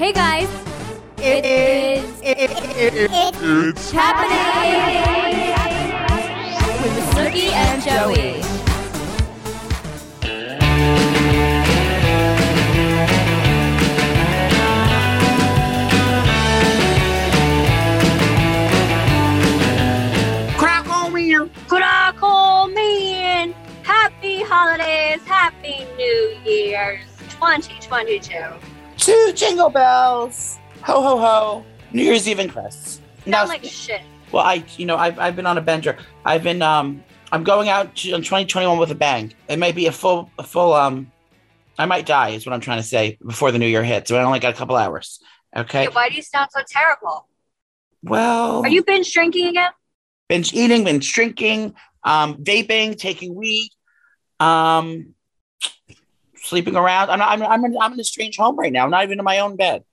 Hey guys, It is. it's happening with Snooki and Joey. Crack on me. Crackle man! Happy holidays, happy New Year's 2022. Two jingle bells. Ho ho ho. New Year's Eve and Chris. Now, like shit. well, I, you know, I've, I've been on a bender. I've been, um, I'm going out to, in 2021 with a bang. It may be a full, a full, um, I might die is what I'm trying to say before the new year hits. So I only got a couple hours. Okay. Why do you sound so terrible? Well, Are you binge drinking again? binge eating, binge drinking, um, vaping, taking weed, um, sleeping around. I'm, I'm, I'm, in, I'm in a strange home right now. I'm not even in my own bed.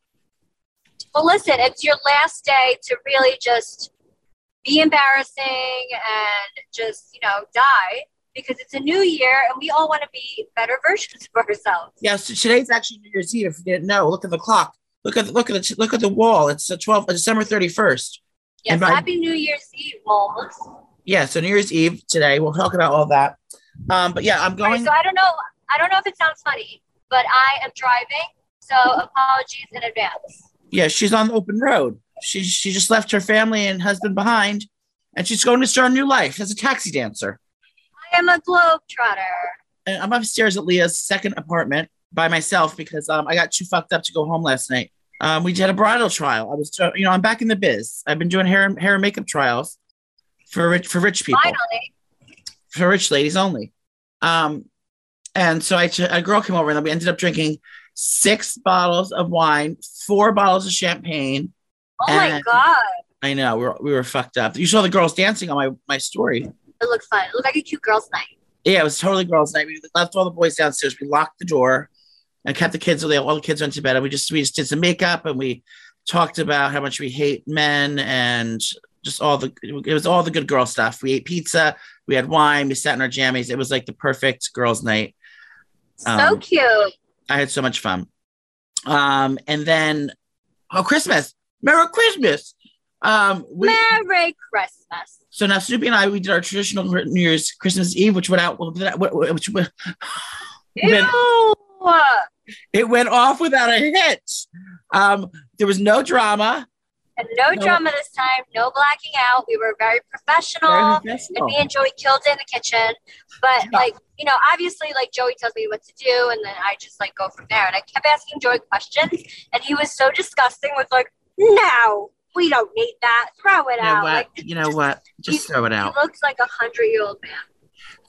Well, listen, it's your last day to really just be embarrassing and just, you know, die because it's a new year and we all want to be better versions of ourselves. Yeah, so today's actually New Year's Eve. If you didn't know, look at the clock. Look at look at the look at the wall. It's the 12th, December 31st. Yes, by- happy New Year's Eve, Moles. Yeah, so New Year's Eve today. We'll talk about all that. Um, but yeah, I'm All right, going. so I don't know. I don't know if it sounds funny, but I am driving, so apologies in advance. Yeah, she's on the open road. She she just left her family and husband behind, and she's going to start a new life as a taxi dancer. I am a globetrotter. And I'm upstairs at Leah's second apartment by myself because um, I got too fucked up to go home last night. Um, we did a bridal trial. I was, you know, I'm back in the biz. I've been doing hair and hair and makeup trials for rich for rich people, Finally, for rich ladies only. Um, and so I a girl came over and we ended up drinking six bottles of wine, four bottles of champagne. oh my god, I know we were, we were fucked up. You saw the girls dancing on my my story. it looked fun. It looked like a cute girls' night. Yeah, it was totally girls' night. We left all the boys downstairs. We locked the door and kept the kids. Away. All the kids went to bed, and we just we just did some makeup and we talked about how much we hate men and just all the it was all the good girl stuff. We ate pizza, we had wine, we sat in our jammies. It was like the perfect girls' night. So Um, cute. I had so much fun. Um, and then oh, Christmas, Merry Christmas. Um, we, Merry Christmas. so now Snoopy and I we did our traditional New Year's Christmas Eve, which went out which went Ew. it went off without a hitch. Um, there was no drama. And no, No. drama this time. No blacking out. We were very professional. Very And professional. me and Joey killed it in the kitchen. But Yeah. like, you know, obviously like Joey tells me what to do and then I just like go from there. And I kept asking Joey questions and he was so disgusting with like, no, we don't need that. Throw it You know out. what? Like You know what? Just throw it out. he looks like a hundred year old man.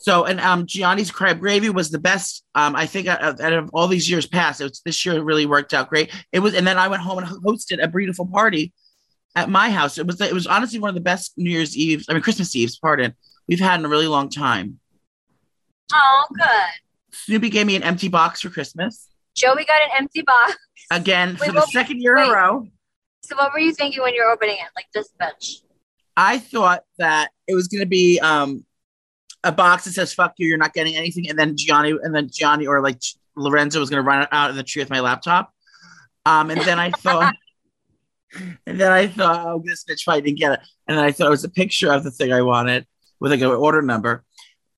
So, and um, Jionni's crab gravy was the best. Um, I think out of, out of all these years past, it was this year really worked out great. It was, and then I went home and hosted a beautiful party at my house. It was, it was honestly one of the best New Year's Eves. I mean, Christmas Eves. Pardon. We've had in a really long time. Oh, good. Snoopy gave me an empty box for Christmas Joey got an empty box. again for the second year in a row. So what were you thinking when you were opening it? Like this bitch. I thought that it was going to be um, a box that says "fuck you," you're not getting anything, and then Jionni, and then Jionni or like Lorenzo was going to run out of the tree with my laptop. Um, and then I thought, and then I thought, oh, this bitch probably didn't get it, and then I thought it was a picture of the thing I wanted with like an order number,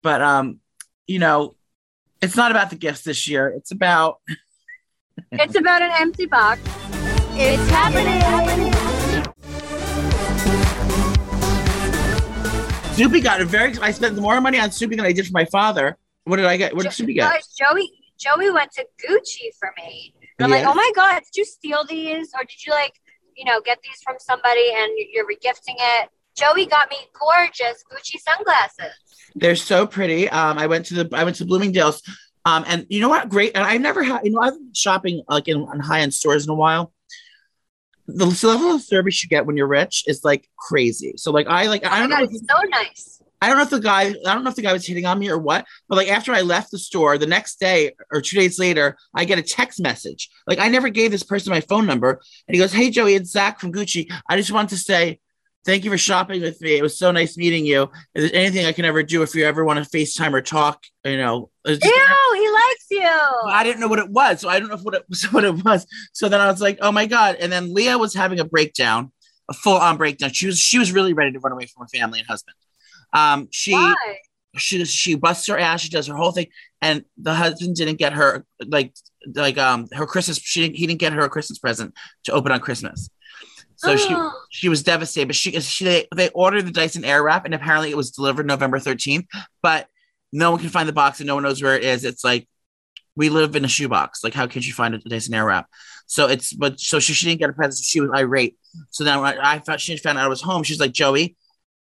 but um, you know, it's not about the gifts this year. It's about It's about an empty box. It's happening. Snoopy got a very. I spent more money on Snoopy than I did for my father. What did I get? What did Snoopy get? Joey Joey went to Gucci for me. And I'm Yeah. like, oh my god, did you steal these or did you like, you know, get these from somebody and you're regifting it? Joey got me gorgeous Gucci sunglasses. They're so pretty. Um, I went to the I went to Bloomingdale's. Um, and you know what? Great. And I never had, you know, I've been shopping like in, high end stores in a while. The level of service you get when you're rich is like crazy. So like I like I Oh don't my know if, it's so nice. I don't know if the guy I don't know if the guy was hitting on me or what, but like after I left the store the next day or two days later, I get a text message. Like I never gave this person my phone number, and he goes, "Hey Joey, it's Zach from Gucci. I just want to say Thank you for shopping with me. It was so nice meeting you. Is there anything I can ever do if you ever want to FaceTime or talk? You know, just- Ew, he likes you. I didn't know what it was, so I don't know if what it was. What it was. So then I was like, "Oh my god!" And then Leah was having a breakdown, a full-on breakdown. She was she was really ready to run away from her family and husband. Um, she Why? she she busts her ass. She does her whole thing, and the husband didn't get her like like um her Christmas. She didn't, he didn't get her a Christmas present to open on Christmas. So she she was devastated. But she she they, they ordered the Dyson Airwrap, and apparently it was delivered November thirteenth. But no one can find the box, and no one knows where it is. It's like we live in a shoebox. Like how can she find a Dyson Airwrap? So it's but so she, she didn't get a present. She was irate. So then when I, I thought she found out I was home. She's like Joey.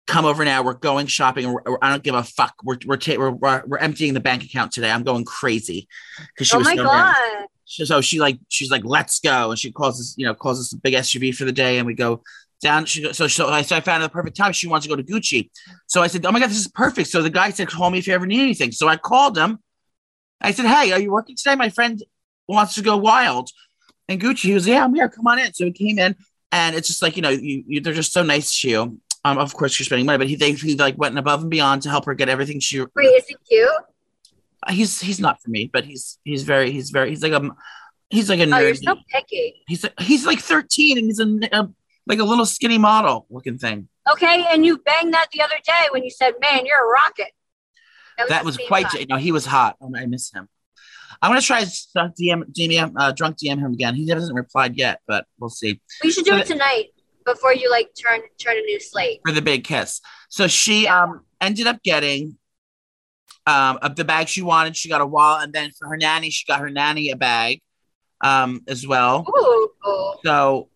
Come over now. We're going shopping. We're, I don't give a fuck. We're we're, ta- we're we're we're emptying the bank account today. I'm going crazy. Because she oh was my so god. So she like she's like let's go. And she calls us you know calls us a big SUV for the day and we go down. She so so I, so I found the perfect time. She wants to go to Gucci. So I said oh my god this is perfect. So the guy said call me if you ever need anything. So I called him. I said hey are you working today? My friend wants to go wild. And Gucci he was yeah I'm here. Come on in. So he came in and it's just like you know you, you they're just so nice to you um of course you're spending money but he they he like went above and beyond to help her get everything she Wait, is he cute? he's he's not for me but he's he's very he's very he's like a he's like a Oh, nerd you're so picky. He's he's like 13 and he's a, a like a little skinny model looking thing. Okay, and you banged that the other day when you said, "Man, you're a rocket." That the was quite. time. No, he was hot. Oh, I miss him. I'm gonna try to DM, DM uh, drunk DM him again. He hasn't replied yet, but we'll see We should do it tonight before you like turn turn a new slate. for the big kiss. So she um ended up getting um of the bag she wanted. She got a wallet, and then for her nanny, she got her nanny a bag um as well. Ooh. So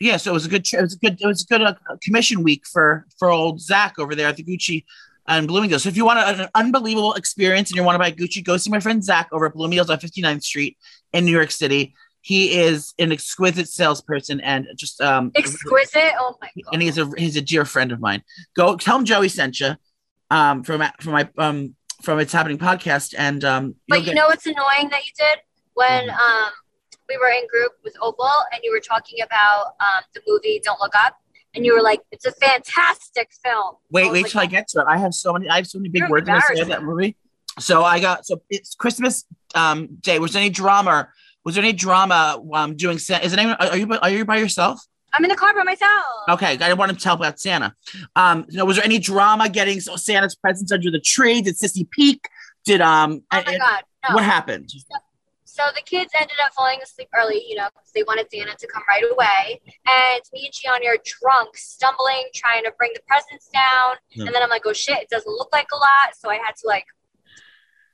yeah, so it was a good. It was a good. It was a good uh, commission week for for old Zach over there at the Gucci and Bloomingdale's. So if you want an unbelievable experience and you want to buy Gucci, go see my friend Zach over at Bloomingdale's on 59th Street in New York City. He is an exquisite salesperson and just um Exquisite. Oh my god. and he's a he's a dear friend of mine. Go tell him Joey sent you um from from my um from It's Happening podcast and um But you'll get- know what's annoying that you did when Mhm. um we were in group with Opal and you were talking about um the movie Don't Look Up and you were like, "It's a fantastic film." Wait, wait like, till I get to it. I have so many. I have so many big words when I say embarrassing. that movie. So I got so it's Christmas um day. Was there any drama? Was there any drama um doing? Sa- Is it anyone? Are you are you by yourself? I'm in the car by myself. Okay, I didn't want to tell about Santa. Um, you know, was there any drama getting Santa's presents under the tree? Did Sissy peek? Did um? Oh my and- god. No. What happened? So the kids ended up falling asleep early, you know, because they wanted Santa to come right away. And me and Jionni are drunk, stumbling, trying to bring the presents down. Hmm. And then I'm like, oh shit, it doesn't look like a lot. So I had to like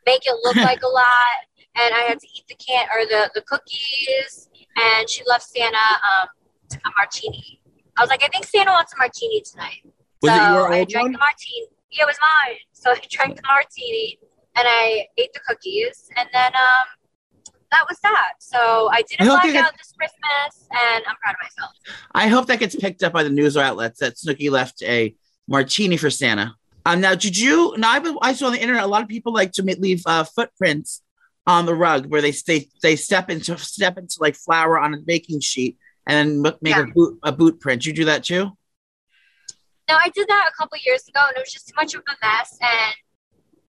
make it look like a lot. And I had to eat the can or the, the cookies. And she left Santa um, a martini. I was like, I think Santa wants a martini tonight. Was so it your I drank one? the martini. Yeah, it was mine. So I drank the martini and I ate the cookies, and then um, that was that. So I I didn't hope black out this Christmas, and I'm proud of myself. I hope that gets picked up by the news or outlets that Snooki left a martini for Santa. Um, now, did you? Now, I've I saw on the internet a lot of people like to leave uh, footprints on the rug where they they they step into step into like flour on a baking sheet and then make Yeah. a boot a boot print. You do that too? No, I did that a couple years ago, and it was just too much of a mess. And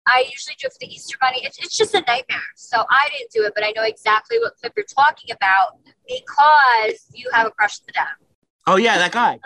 I usually do it for the Easter Bunny. It's, it's just a nightmare. So I didn't do it, but I know exactly what clip you're talking about because you have a crush on the dad. Oh yeah, that guy.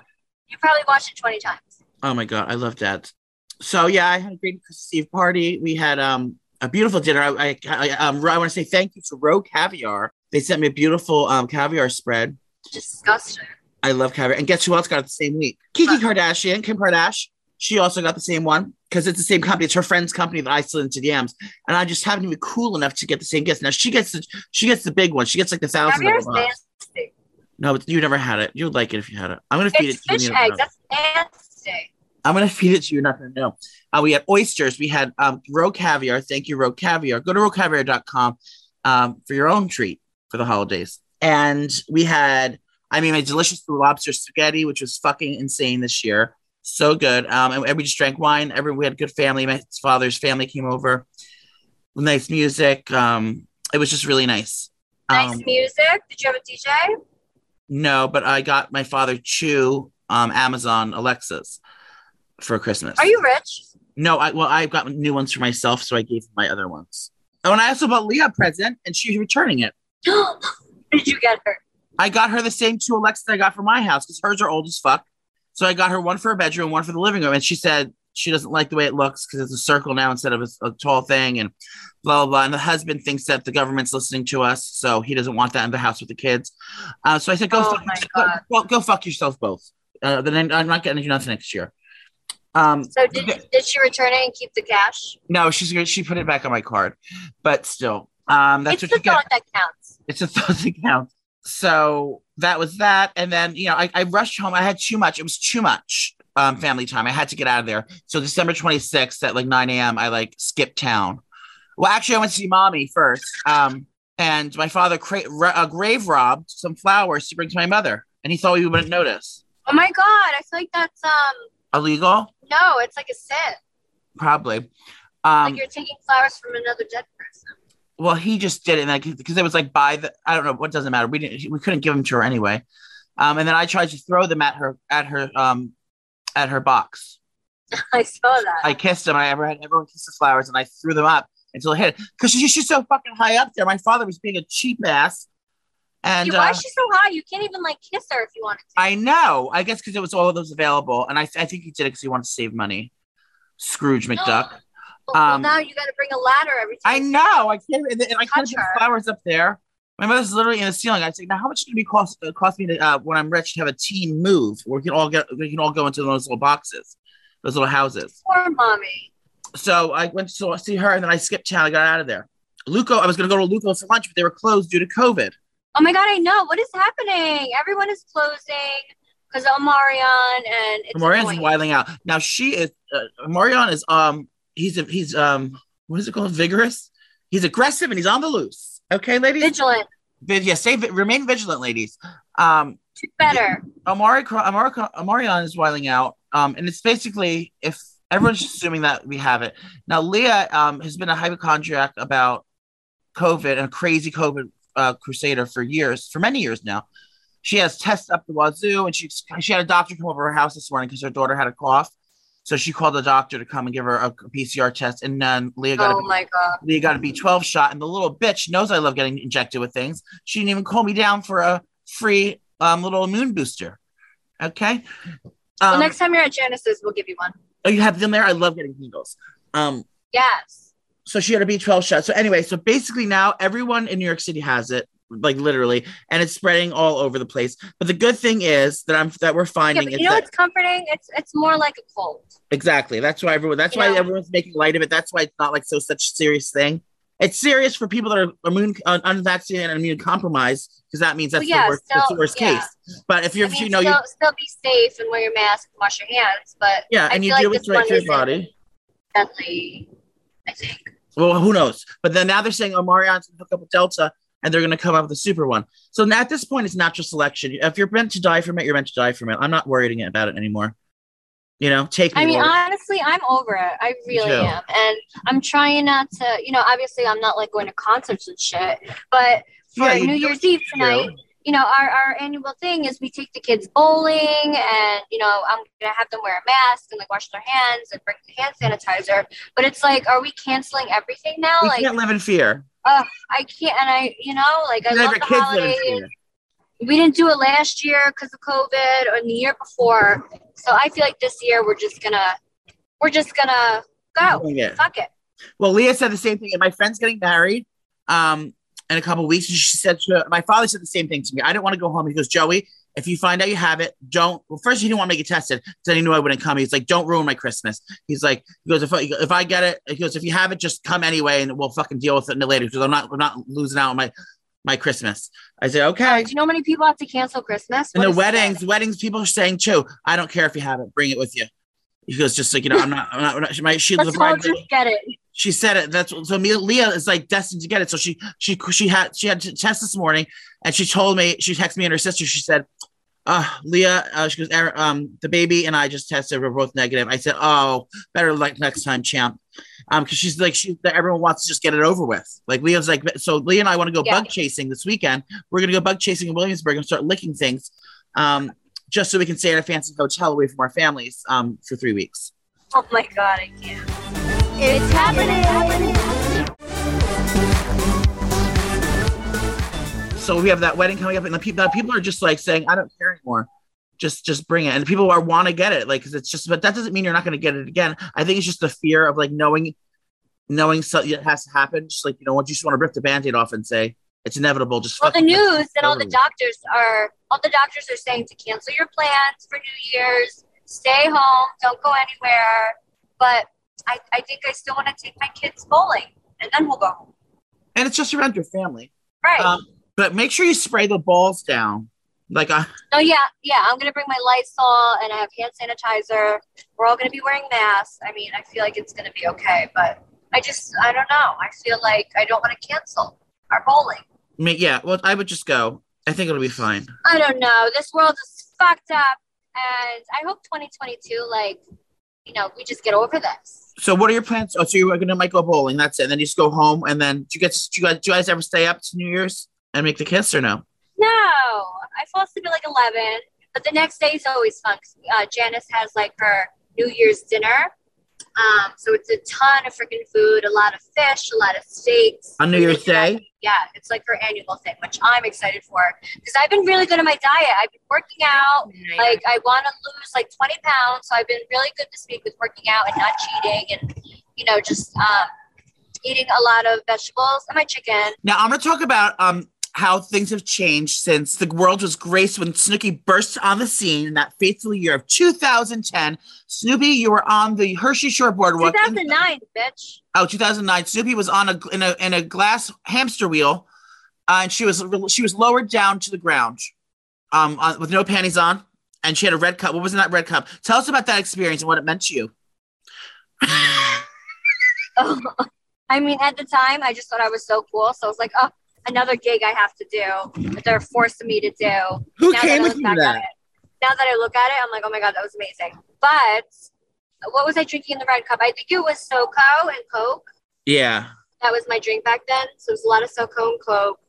You probably watched it 20 times. Oh my god, I love that. So yeah, I had a great Christmas Eve party. We had um a beautiful dinner. I I, I, um, I want to say thank you to Roe Caviar. They sent me a beautiful um caviar spread. Disgusting. I love caviar. And guess who else got it the same week? Kiki Kardashian, Kim Kardashian. She also got the same one because it's the same company. It's her friend's company that I slid into DMs, and I just happened to be cool enough to get the same gift. Now she gets the she gets the big one. She gets like the thousand. Caviar's nasty. No, but you never had it. You'd like it if you had it. I'm gonna feed It's it to fish you. eggs. That's nasty. I'm gonna feed it to you. Not gonna know. Uh, we had oysters. We had um, roe caviar. Thank you, roe caviar. Go to roecaviar.com um, for your own treat for the holidays. And we had, I mean, my delicious lobster spaghetti, which was fucking insane this year. So good. Um, and, and we just drank wine. Every we had good family. My father's family came over. Nice music. Um, it was just really nice. Nice Um, music. Did you have a DJ? no, but I got my father Chew um, Amazon Alexas for Christmas. Are you rich? No, I well, I've got new ones for myself, so I gave my other ones. Oh, and I also bought Leah a present, and she's returning it. Did you get her? I got her the same two Alexas I got for my house because hers are old as fuck. So I got her one for her bedroom, one for the living room, and she said she doesn't like the way it looks because it's a circle now instead of a, a tall thing, and blah blah blah. And the husband thinks that the government's listening to us, so he doesn't want that in the house with the kids. Uh, so I said, "Go, Oh fuck, go, go, go fuck yourself both." Uh, then I'm not getting you nothing next year. Um, So did, did she return it and keep the cash? no, she's gonna she put it back on my card, but still, um, that's it's what the you get. thought that counts. It's a thousand count. So that was that. And then, you know, I, I rushed home. I had too much. It was too much um, family time. I had to get out of there. So December 26th at like 9 a.m., I like skipped town. Well, actually, I went to see mommy first. Um, and my father cra- ra- uh, grave robbed some flowers to bring to my mother. And he thought we wouldn't notice. Oh my god, I feel like that's um Illegal? No, it's like a sin. Probably. Um, like you're taking flowers from another dead person. well, he just did it, and like because it was like by the I don't know what doesn't matter. We didn't we couldn't give them to her anyway. Um, and then I tried to throw them at her at her um at her box. I saw that. I kissed them. I ever had everyone kiss the flowers, and I threw them up until it hit because she, she's so fucking high up there. My father was being a cheap ass, and Dude, why uh, is she so high? You can't even like kiss her if you wanted to. I know. I guess because it was all of those available, and I I think he did it because he wanted to save money. Scrooge McDuck. Well, well, Um, now you got to bring a ladder every time. I know. I can't. And, and I can't put flowers up there. My mother's literally in the ceiling. I say, now how much is it going to be cost uh, cost me to, uh, when I'm rich to have a teen move where we can all get we can all go into those little boxes, those little houses. Poor mommy. So I went to see her and then I skipped town. I got out of there. Luco, I was going to go to Luco for lunch, but they were closed due to COVID. Oh my god, I know. What is happening? Everyone is closing because of Omarion and it's Marion's annoying. wilding out. Now she is. Uh, Marion is um. He's a, he's um. What is it called? Vigorous. He's aggressive and he's on the loose. Okay, ladies. vigilant. Vid- yeah, stay vi- remain vigilant, ladies. Um. Better. Amari, Amari, Amarion is wiling out. Um, and it's basically if everyone's assuming that we have it now. Leah um has been a hypochondriac about COVID and a crazy COVID uh, crusader for years, for many years now. She has tests up the wazoo, and she she had a doctor come over her house this morning because her daughter had a cough. So she called the doctor to come and give her a PCR test, and then Leah got Oh a my god. Leah got a B12 shot, and the little bitch knows I love getting injected with things. She didn't even call me down for a free um, little immune booster. Okay. Well, Um, next time you're at Genesis, we'll give you one. oh, you have them there. I love getting needles. Um, Yes. So she had a B12 shot. So anyway, so basically now everyone in New York City has it, like literally, and it's spreading all over the place. But the good thing is that I'm that we're Yeah, finding is you know that what's comforting? It's it's more like a cold. exactly that's why everyone that's You why know? everyone's making light of it. That's why it's not like so such a serious thing. It's serious for people that are immune un- unvaccinated and immune compromised because that means that's Well, yeah, the worst, that's the still- worst yeah. case. But if you're mean, you know still, you still be safe and wear your mask and wash your hands, but yeah, I and you feel do like what's right for your body. deadly. I think. Well, who knows? But then now they're saying Omarion's gonna hook up with Delta and they're gonna come up with a super one. So at this point, it's natural selection. If you're meant to die from it, you're meant to die from it. I'm not worrying about it anymore. You know, take me. I mean, honestly, I'm over it. I really am, and I'm trying not to. You know, obviously, I'm not like going to concerts and shit, but for Yeah, New Year's Eve tonight. You know, our, our annual thing is we take the kids bowling and, you know, I'm going to have them wear a mask and like wash their hands and bring the hand sanitizer. But it's like, are we canceling everything now? we like, can't live in fear. I can't, and I, you know, like I love the your kids live in holidays. We didn't do it last year because of COVID or the year before. So I feel like this year we're just going to, we're just going to go. Yeah. Fuck it. Well, Leah said the same thing. And my friend's getting married um, in a couple weeks. And she said, to, my father said the same thing to me. I didn't want to go home. He goes, Joey, if you find out you have it, don't. Well, first, he didn't want to make it tested because he knew I wouldn't come. He's like, don't ruin my Christmas. He's like, he goes, if I, if I get it, he goes, if you have it, just come anyway and we'll fucking deal with it later because I'm not, I'm not losing out on my, my Christmas. I said, okay. Do you know how many people have to cancel Christmas? And What the weddings, weddings, people are saying too, I don't care if you have it, bring it with you. He goes, just like, you know, I'm not, I'm not, I'm not my, she, Let's all just get it. She said it. That's so me, Leah is like destined to get it. So she she she had she had to test this morning, and she told me she texted me and her sister. She said, "Uh, Leah, uh, she goes, um, the baby and I just tested. We're both negative." I said, "Oh, better like next time, champ." Um, because she's like she everyone wants to just get it over with. Like Leah's like, so Leah and I want to go Yeah. bug chasing this weekend. We're gonna go bug chasing in Williamsburg and start licking things. Um, just so we can stay in a fancy hotel away from our families um, for three weeks. Oh my god, I can't. It's happening. So we have that wedding coming up, and the people people are just like saying, "I don't care anymore." Just, just bring it, and people are want to get it, like, because it's just, but that doesn't mean you're not going to get it again. I think it's just the fear of like knowing, knowing something it has to happen. Just like you know, what you just want to rip the band-aid off and say it's inevitable. Just Well, the news and all the doctors are all the doctors are saying to cancel your plans for New Year's, stay home, don't go anywhere. But I, I think I still want to take my kids bowling, and then we'll go home. and it's just around your family. Right? Um, but make sure you spray the balls down. Like, uh, no, yeah, yeah. I'm gonna bring my Lysol, and I have hand sanitizer. We're all gonna be wearing masks. I mean, I feel like it's gonna be okay, but I just, I don't know. I feel like I don't want to cancel our bowling. I mean, yeah. Well, I would just go. I think it'll be fine. I don't know. This world is fucked up, and I hope 2022, like, you know, we just get over this. So, what are your plans? Oh, so you're gonna might go bowling. That's it. And then you just go home, and then do you get? Do you guys, do you guys ever stay up to New Year's and make the kiss or no? No, I fall asleep at like 11, but the next day is always fun. Uh, Janice has like her New Year's dinner. Um, so it's a ton of freaking food, a lot of fish, a lot of steaks. On New Year's Day? Yeah, it's like her annual thing, which I'm excited for because I've been really good at my diet. I've been working out. Like I want to lose like 20 pounds, so I've been really good this week with working out and not cheating, and you know just um, eating a lot of vegetables and my chicken. Now I'm gonna talk about um how things have changed since the world was graced when Snooki burst on the scene in that fateful year of 2010. Snoopy, you were on the Jersey Shore Boardwalk. 2009, bitch. Oh, 2009. Snoopy was on a in a in a glass hamster wheel, uh, and she was she was lowered down to the ground, um, on, with no panties on, and she had a red cup. What was in that red cup? Tell us about that experience and what it meant to you. I mean, at the time, I just thought I was so cool. So I was like, oh, another gig I have to do that they're forcing me to do. Who Now came that I with look you at that? it- Now that I look at it, I'm like, oh my God, that was amazing. But what was I drinking in the red cup? I think it was SoCo and Coke. Yeah. That was my drink back then. So it was a lot of SoCo and Coke.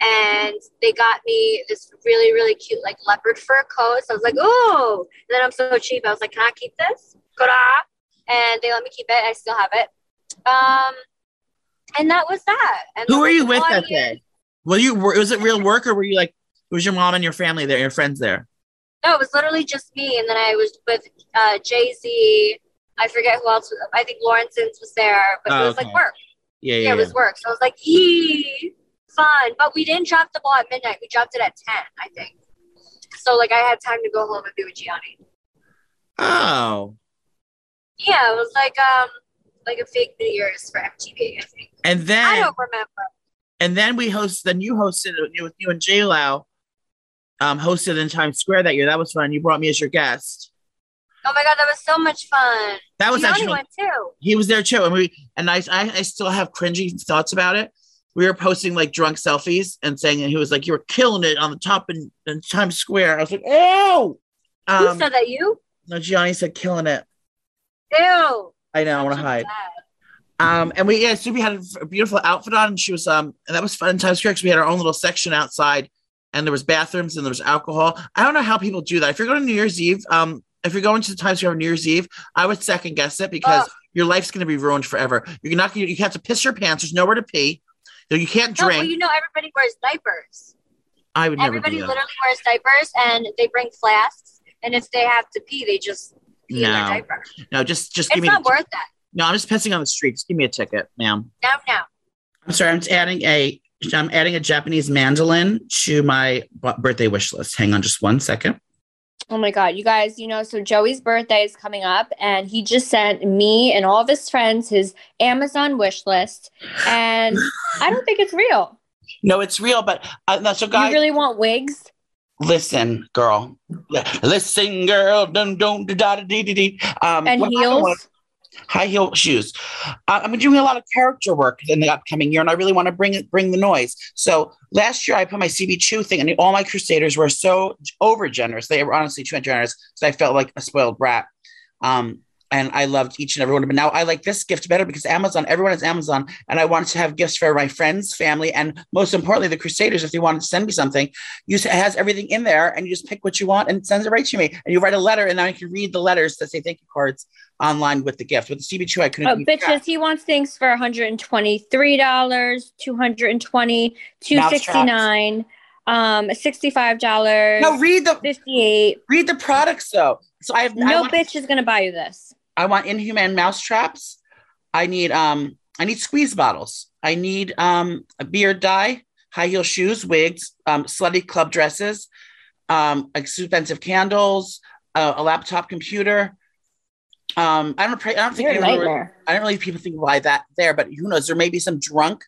And they got me this really, really cute, like leopard fur coat. So I was like, oh, And then I'm so cheap. I was like, can I keep this? Could I? And they let me keep it. I still have it. Um, and that was that. And Who were you with that day? Were you was it real work or were you like was your mom and your family there, your friends there? No, it was literally just me. And then I was with uh, Jay Z. I forget who else. Was, I think Lawrence's was there, but Oh, it was okay. like work. Yeah, Yeah, yeah. it was work. So I was like, yee, fun. But we didn't drop the ball at midnight. We dropped it at 10, I think. So like I had time to go home and be with Jionni. Oh. Yeah, it was like um like a fake New Year's for MTV, I think. And then I don't remember. and then we host then you hosted it with you and J Lau um hosted in Times Square that year. That was fun. You brought me as your guest. Oh my god, that was so much fun. That was actually went too. he was there too. And we and I, I I still have cringy thoughts about it. We were posting like drunk selfies and saying and he was like, You were killing it on the top in, in Times Square. I was like, Oh Who um, said that? You? no, Jionni said killing it. Ew. I know, I want to hide. Um, and we yeah, Subi had a beautiful outfit on, and she was um, and that was fun in Times Square because we had our own little section outside, and there was bathrooms and there was alcohol. I don't know how people do that. If you're going to New Year's Eve, um, if you're going to the Times Square on New Year's Eve, I would second guess it because Ugh. your life's going to be ruined forever. You're not gonna, you have to piss your pants. There's nowhere to pee. You know, You can't No, drink. well, you know everybody wears diapers. I would never Everybody do that. literally wears diapers and they bring flasks. And if they have to pee, they just No. their diaper. No, just just It's give me. not the- worth that. no, I'm just pissing on the street. Just give me a ticket, ma'am. No, no. I'm sorry. I'm adding a. I'm adding a Japanese mandolin to my b- birthday wish list. Hang on, just one second. Oh my God, you guys, you know, so Joey's birthday is coming up and he just sent me and all of his friends his Amazon wish list. And I don't think it's real. No, it's real, but uh, no, so guys, you really want wigs? Listen, girl. Listen, girl. Dun, dun, da, da, da, dee, dee, dee. Um, And heels? high heel shoes. Uh, I'm doing a lot of character work in the upcoming year, and I really want to bring it, bring the noise. So last year, I put my CB2 thing, and all my Crusaders were so over generous. They were honestly too generous, so I felt like a spoiled brat. Um, and I loved each and every one of them. Now I like this gift better because Amazon, everyone has Amazon, and I wanted to have gifts for my friends, family, and most importantly, the Crusaders. If they wanted to send me something, you it has everything in there, and you just pick what you want and it sends it right to me. And you write a letter, and then I can read the letters that say thank you cards online with the gift. With the CB2, I couldn't. Oh, bitches, he wants things for $123, 220 269 um, $65, No, read the 58 read the products though. So I have No want, bitch is going to buy you this. I want inhuman mouse traps. I need um I need squeeze bottles. I need um a beard dye, high heel shoes, wigs, um slutty club dresses, um expensive candles, uh, a laptop computer. Um, I don't. pray- I don't think You're anyone would- I don't really people think why that there, but who knows? There may be some drunk,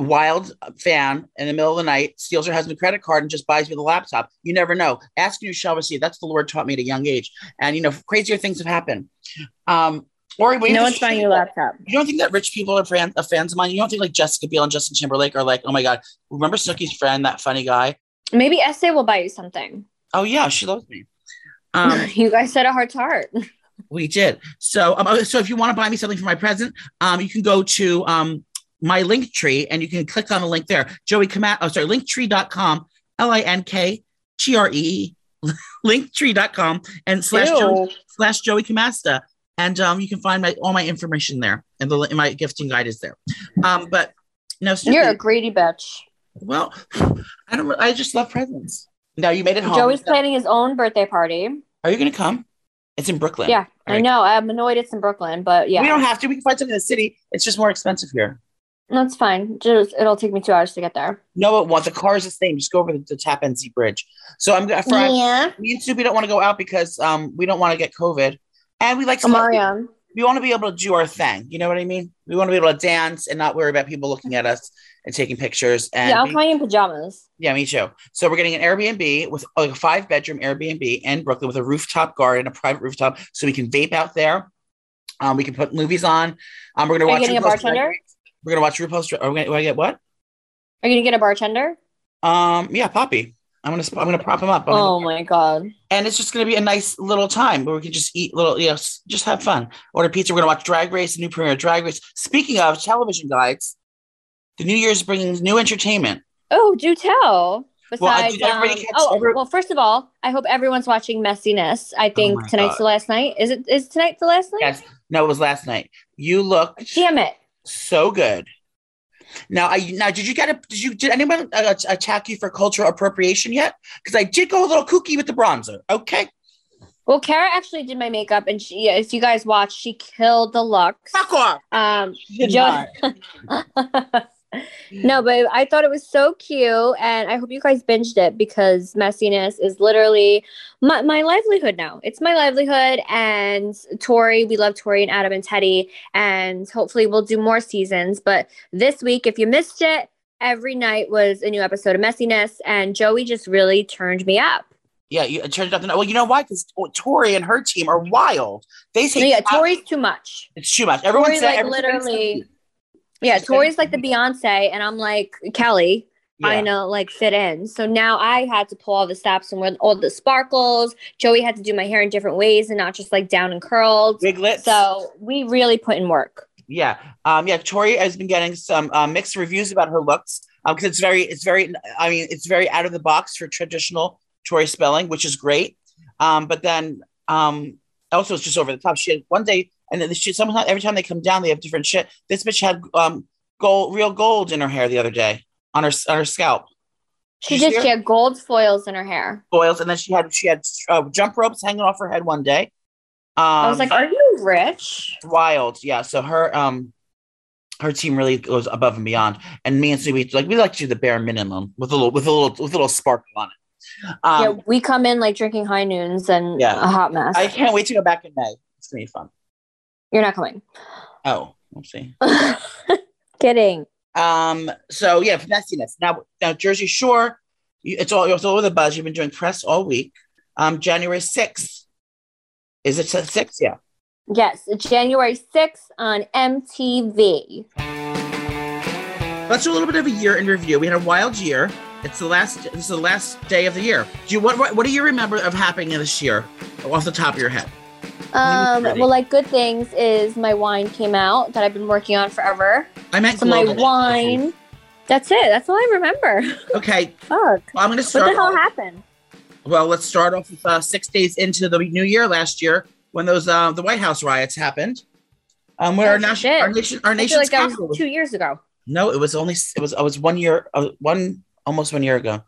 wild fan in the middle of the night steals her husband's credit card and just buys me the laptop. You never know. Ask and you shall receive. That's the Lord taught me at a young age, and you know crazier things have happened. Um, or No one's buying your laptop. You don't think that rich people are fans, are fans of mine? You don't think like Jessica Biel and Justin Timberlake are like, oh my god, remember Snooki's friend, that funny guy? Maybe Essay will buy you something. Oh yeah, she loves me. Um, you guys said a heart to heart. We did. So, um, so if you want to buy me something for my present, um, you can go to um, my link tree and you can click on the link there. Joey Kamat, oh, sorry, linktree.com, L I N K T R E linktree.com and slash Joey, slash Joey Camasta. And um, you can find my all my information there. And the my gifting guide is there. Um, but no, You're a greedy bitch. well, I don't, I just love presents. Now you made it home. Joey's planning his own birthday party. Are you going to come? It's in Brooklyn. Yeah, I know. I'm annoyed it's in Brooklyn, but yeah, We don't have to. We can find something in the city. It's just more expensive here. That's fine. Just it'll take me two hours to get there. No, it won't. The car is the same. Just go over the, the Tappan Zee Bridge. So I'm gonna. For yeah, me and Snoopy don't want to go out because um we don't want to get COVID, and we like Omarion. we want to be able to do our thing. You know what I mean? We want to be able to dance and not worry about people looking at us and taking pictures. And Yeah, I'll be- in pajamas. yeah, me too. So we're getting an Airbnb with like a five bedroom Airbnb in Brooklyn with a rooftop garden, a private rooftop, so we can vape out there. Um, we can put movies on. Um, we're gonna Are you watch. getting a bartender? We're gonna watch RuPaul's. Dra- Are we gonna, get what? Are you gonna get a bartender? Um, yeah, Poppy. I'm gonna I'm gonna prop him up. I'm Oh my god. and it's just gonna be a nice little time where we can just eat little, you know, just have fun. Order pizza. We're gonna watch Drag Race, the new premiere of Drag Race. Speaking of television guides, the New Year's bringing new entertainment. Oh, do tell. Besides, everybody um, oh every- well. First of all, I hope everyone's watching Messyness. I think my tonight's God. the last night. Is it? Is tonight the last night? Yes, no, it was last night. You look Damn it! So good. Now, I now did you get a did you did anyone uh, attack you for cultural appropriation yet? Because I did go a little kooky with the bronzer. Okay, Well, Kara actually did my makeup, and she, if you guys watched, she killed the look. fuck off. Um, She did not. no, but I thought it was so cute, and I hope you guys binged it because Messyness is literally my, my livelihood now. It's my livelihood, and Tori, we love Tori and Adam and Teddy, and hopefully we'll do more seasons. But this week, if you missed it, every night was a new episode of Messyness, and Joey just really turned me up. Yeah, you it turned out. Well, you know why? Because Tori and her team are wild. They say yeah, Tori's too much. it's too much. Everyone Tori, said like, everyone said it's literally-. Yeah, Tori's like the Beyonce, and I'm like Kelly. trying Yeah. to like fit in. So now I had to pull all the stops and with all the sparkles. Joey had to do my hair in different ways and not just like down and curled. Wiglets. So we really put in work. Yeah, um, yeah. Tori has been getting some uh, mixed reviews about her looks because it's very, it's very. I mean, it's very out of the box for traditional Tori spelling, which is great. Um, but then um, also it's just over the top. She had one day, and then she somehow every time they come down, they have different shit. This bitch had um, gold, real gold in her hair the other day on her on her scalp. She you see did. her? She had gold foils in her hair. Foils, and then she had she had uh, jump ropes hanging off her head one day. Um, I was like, "Are you rich?" wild yeah so her um her team really goes above and beyond and me and Sue, we like we like to do the bare minimum with a little with a little with a little sparkle on it um yeah, we come in like drinking high noons and Yeah. a hot mess. i can't wait to go back in may it's gonna be fun You're not coming. oh we'll see Kidding. um so yeah Messyness now now jersey shore you, it's all it's all over the buzz you've been doing press all week um january 6th is it 6th yeah Yes, January 6th on MTV. Let's do a little bit of a year in review. We had a wild year. It's the last. This is the last day of the year. Do you what? What, what do you remember of happening in this year, off the top of your head? Um, well, like good things is my wine came out that I've been working on forever. I meant So my wine. That's it. That's all I remember. Okay, Fuck. well, I'm going to What the hell off- happened? well, let's start off with uh, six days into the new year last year when those uh, the White House riots happened. Um, where Oh, our, nation, our nation, our nation's like that capital was two years ago. No, it was only it was it was one year, uh, one almost one year ago.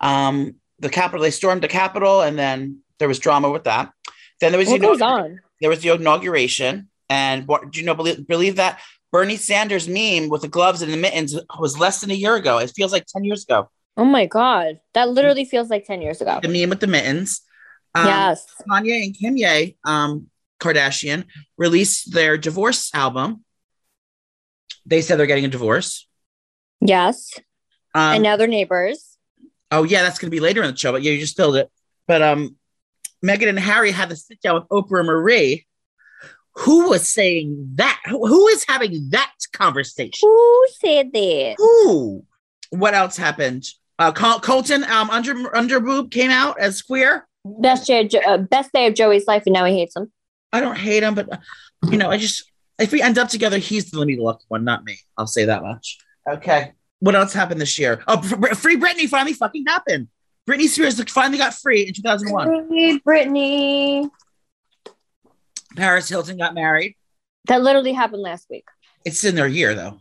Um, the Capitol, they stormed the Capitol, and then there was drama with that. Then there was What the goes on? there was the inauguration, and what do you know? Believe, believe that Bernie Sanders meme with the gloves and the mittens was less than a year ago. It feels like ten years ago. Oh my god, that literally feels like ten years ago. The meme with the mittens. Um, yes. Kanye and Kim Ye, um, Kardashian, released their divorce album. They said they're getting a divorce. Yes. Um, and now they're neighbors. Oh yeah, that's gonna be later in the show, but yeah, you just spilled it. But um Meghan and Harry had to sit down with Oprah Marie. Who was saying that? Who, who is having that conversation? Who said that? Who? What else happened? Uh, Col- Colton um under underboob came out as queer. Best day, of Jo- uh, best day of Joey's life, and now he hates him. I don't hate him, but uh, you know, I just if we end up together, he's the the lucky one, not me. I'll say that much. Okay. What else happened this year? Oh, Br- Br- Free Britney finally fucking happened. Britney Spears finally got free in 2001. Hey, Brittany. Paris Hilton got married. That literally happened last week. It's in their year though.